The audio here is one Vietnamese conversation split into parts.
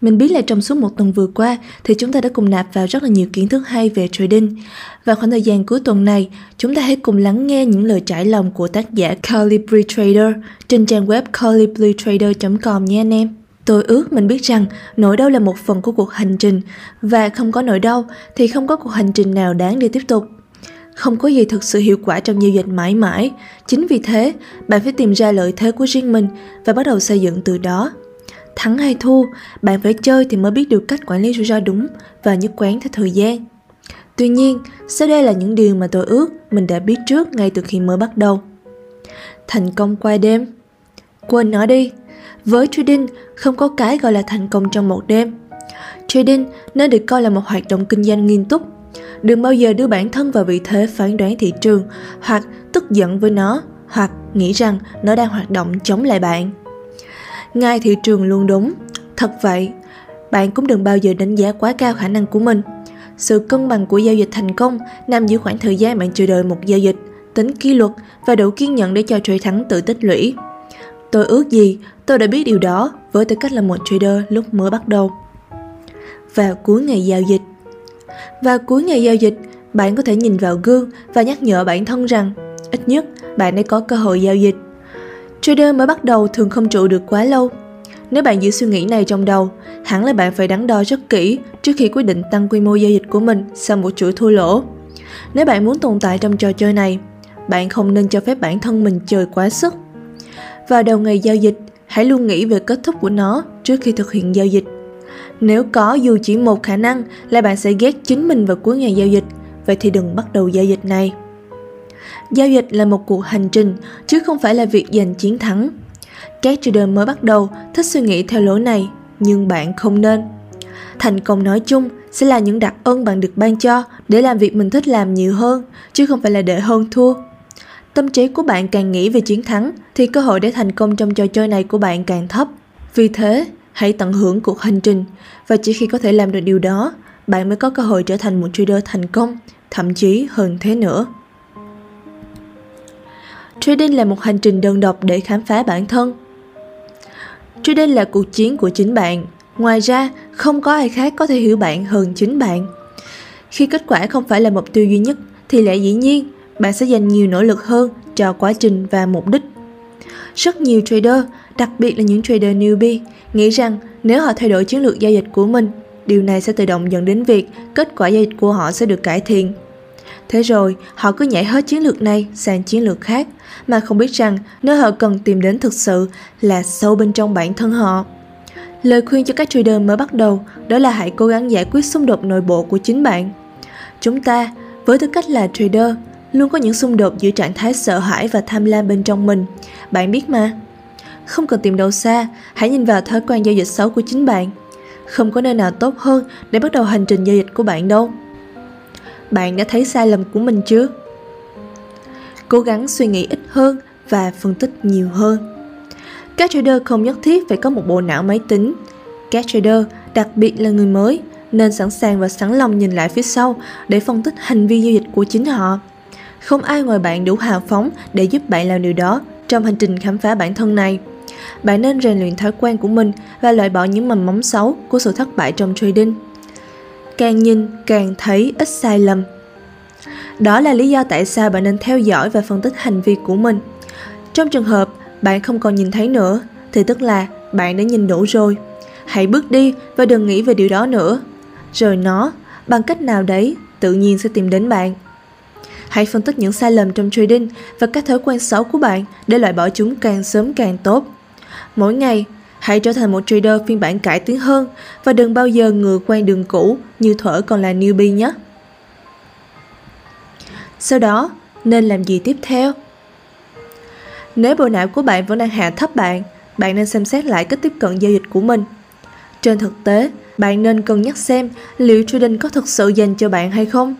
Mình biết là trong suốt một tuần vừa qua thì chúng ta đã cùng nạp vào rất là nhiều kiến thức hay về trading. Và khoảng thời gian cuối tuần này, chúng ta hãy cùng lắng nghe những lời trải lòng của tác giả Calibri Trader trên trang web colibritrader.com nhé anh em. Tôi ước mình biết rằng nỗi đau là một phần của cuộc hành trình và không có nỗi đau thì không có cuộc hành trình nào đáng để tiếp tục. Không có gì thực sự hiệu quả trong giao dịch mãi mãi. Chính vì thế, bạn phải tìm ra lợi thế của riêng mình và bắt đầu xây dựng từ đó. Thắng hay thua, bạn phải chơi thì mới biết được cách quản lý rủi ro đúng và nhất quán theo thời gian. Tuy nhiên, sau đây là những điều mà tôi ước mình đã biết trước ngay từ khi mới bắt đầu. Thành công qua đêm Quên nói đi, với trading không có cái gọi là thành công trong một đêm. Trading nên được coi là một hoạt động kinh doanh nghiêm túc. Đừng bao giờ đưa bản thân vào vị thế phán đoán thị trường hoặc tức giận với nó hoặc nghĩ rằng nó đang hoạt động chống lại bạn. Ngay thị trường luôn đúng. Thật vậy, bạn cũng đừng bao giờ đánh giá quá cao khả năng của mình. Sự cân bằng của giao dịch thành công nằm giữa khoảng thời gian bạn chờ đợi một giao dịch, tính kỷ luật và đủ kiên nhẫn để cho trade thắng tự tích lũy. Tôi ước gì, tôi đã biết điều đó với tư cách là một trader lúc mới bắt đầu. Vào cuối ngày giao dịch Vào cuối ngày giao dịch, bạn có thể nhìn vào gương và nhắc nhở bản thân rằng ít nhất bạn đã có cơ hội giao dịch Trader mới bắt đầu thường không trụ được quá lâu. Nếu bạn giữ suy nghĩ này trong đầu, hẳn là bạn phải đắn đo rất kỹ trước khi quyết định tăng quy mô giao dịch của mình sau một chuỗi thua lỗ. Nếu bạn muốn tồn tại trong trò chơi này, bạn không nên cho phép bản thân mình chơi quá sức. Vào đầu ngày giao dịch, hãy luôn nghĩ về kết thúc của nó trước khi thực hiện giao dịch. Nếu có dù chỉ một khả năng là bạn sẽ ghét chính mình vào cuối ngày giao dịch, vậy thì đừng bắt đầu giao dịch này. Giao dịch là một cuộc hành trình, chứ không phải là việc giành chiến thắng. Các trader mới bắt đầu thích suy nghĩ theo lối này, nhưng bạn không nên. Thành công nói chung sẽ là những đặc ân bạn được ban cho để làm việc mình thích làm nhiều hơn, chứ không phải là để hơn thua. Tâm trí của bạn càng nghĩ về chiến thắng thì cơ hội để thành công trong trò chơi này của bạn càng thấp. Vì thế, hãy tận hưởng cuộc hành trình và chỉ khi có thể làm được điều đó, bạn mới có cơ hội trở thành một trader thành công, thậm chí hơn thế nữa. Trading là một hành trình đơn độc để khám phá bản thân. Trading là cuộc chiến của chính bạn. Ngoài ra, không có ai khác có thể hiểu bạn hơn chính bạn. Khi kết quả không phải là mục tiêu duy nhất, thì lẽ dĩ nhiên bạn sẽ dành nhiều nỗ lực hơn cho quá trình và mục đích. Rất nhiều trader, đặc biệt là những trader newbie, nghĩ rằng nếu họ thay đổi chiến lược giao dịch của mình, điều này sẽ tự động dẫn đến việc kết quả giao dịch của họ sẽ được cải thiện Thế rồi, họ cứ nhảy hết chiến lược này sang chiến lược khác, mà không biết rằng nơi họ cần tìm đến thực sự là sâu bên trong bản thân họ. Lời khuyên cho các trader mới bắt đầu đó là hãy cố gắng giải quyết xung đột nội bộ của chính bạn. Chúng ta, với tư cách là trader, luôn có những xung đột giữa trạng thái sợ hãi và tham lam bên trong mình. Bạn biết mà. Không cần tìm đâu xa, hãy nhìn vào thói quen giao dịch xấu của chính bạn. Không có nơi nào tốt hơn để bắt đầu hành trình giao dịch của bạn đâu bạn đã thấy sai lầm của mình chưa? Cố gắng suy nghĩ ít hơn và phân tích nhiều hơn. Các trader không nhất thiết phải có một bộ não máy tính. Các trader, đặc biệt là người mới, nên sẵn sàng và sẵn lòng nhìn lại phía sau để phân tích hành vi giao dịch của chính họ. Không ai ngoài bạn đủ hào phóng để giúp bạn làm điều đó trong hành trình khám phá bản thân này. Bạn nên rèn luyện thói quen của mình và loại bỏ những mầm móng xấu của sự thất bại trong trading càng nhìn, càng thấy ít sai lầm. Đó là lý do tại sao bạn nên theo dõi và phân tích hành vi của mình. Trong trường hợp bạn không còn nhìn thấy nữa, thì tức là bạn đã nhìn đủ rồi. Hãy bước đi và đừng nghĩ về điều đó nữa. Rồi nó, bằng cách nào đấy, tự nhiên sẽ tìm đến bạn. Hãy phân tích những sai lầm trong trading và các thói quen xấu của bạn để loại bỏ chúng càng sớm càng tốt. Mỗi ngày Hãy trở thành một trader phiên bản cải tiến hơn và đừng bao giờ ngựa quen đường cũ như thuở còn là newbie nhé. Sau đó, nên làm gì tiếp theo? Nếu bộ não của bạn vẫn đang hạ thấp bạn, bạn nên xem xét lại cách tiếp cận giao dịch của mình. Trên thực tế, bạn nên cân nhắc xem liệu trading có thực sự dành cho bạn hay không.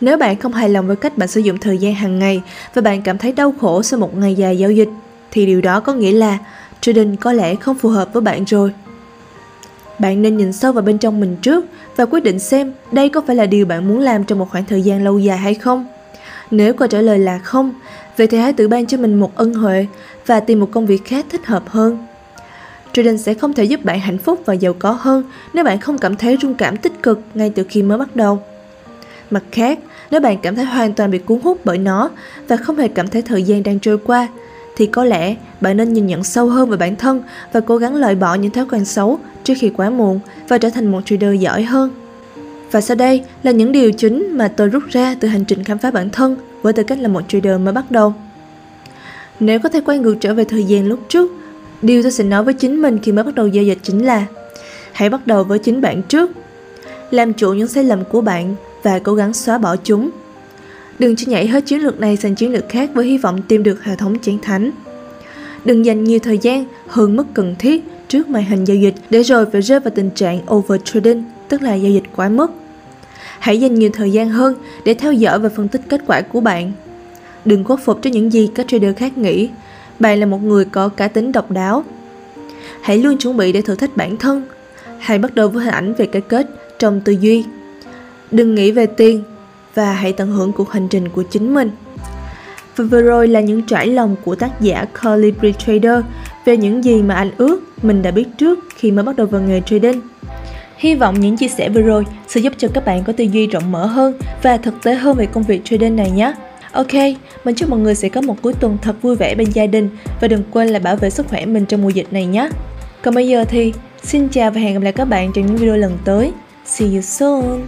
Nếu bạn không hài lòng với cách bạn sử dụng thời gian hàng ngày và bạn cảm thấy đau khổ sau một ngày dài giao dịch, thì điều đó có nghĩa là trading có lẽ không phù hợp với bạn rồi. Bạn nên nhìn sâu vào bên trong mình trước và quyết định xem đây có phải là điều bạn muốn làm trong một khoảng thời gian lâu dài hay không. Nếu câu trả lời là không, vậy thì hãy tự ban cho mình một ân huệ và tìm một công việc khác thích hợp hơn. trading sẽ không thể giúp bạn hạnh phúc và giàu có hơn nếu bạn không cảm thấy rung cảm tích cực ngay từ khi mới bắt đầu. Mặt khác, nếu bạn cảm thấy hoàn toàn bị cuốn hút bởi nó và không hề cảm thấy thời gian đang trôi qua, thì có lẽ bạn nên nhìn nhận sâu hơn về bản thân và cố gắng loại bỏ những thói quen xấu trước khi quá muộn và trở thành một trader giỏi hơn. Và sau đây là những điều chính mà tôi rút ra từ hành trình khám phá bản thân với tư cách là một trader mới bắt đầu. Nếu có thể quay ngược trở về thời gian lúc trước, điều tôi sẽ nói với chính mình khi mới bắt đầu giao dịch chính là hãy bắt đầu với chính bạn trước. Làm chủ những sai lầm của bạn và cố gắng xóa bỏ chúng. Đừng chỉ nhảy hết chiến lược này sang chiến lược khác với hy vọng tìm được hệ thống chiến thắng. Đừng dành nhiều thời gian hơn mức cần thiết trước màn hình giao dịch để rồi phải rơi vào tình trạng overtrading, tức là giao dịch quá mức. Hãy dành nhiều thời gian hơn để theo dõi và phân tích kết quả của bạn. Đừng khuất phục cho những gì các trader khác nghĩ. Bạn là một người có cá tính độc đáo. Hãy luôn chuẩn bị để thử thách bản thân. Hãy bắt đầu với hình ảnh về cái kết trong tư duy. Đừng nghĩ về tiền và hãy tận hưởng cuộc hành trình của chính mình. Và vừa rồi là những trải lòng của tác giả Colibri Trader về những gì mà anh ước mình đã biết trước khi mới bắt đầu vào nghề trading. Hy vọng những chia sẻ vừa rồi sẽ giúp cho các bạn có tư duy rộng mở hơn và thực tế hơn về công việc trading này nhé. Ok, mình chúc mọi người sẽ có một cuối tuần thật vui vẻ bên gia đình và đừng quên là bảo vệ sức khỏe mình trong mùa dịch này nhé. Còn bây giờ thì xin chào và hẹn gặp lại các bạn trong những video lần tới. See you soon!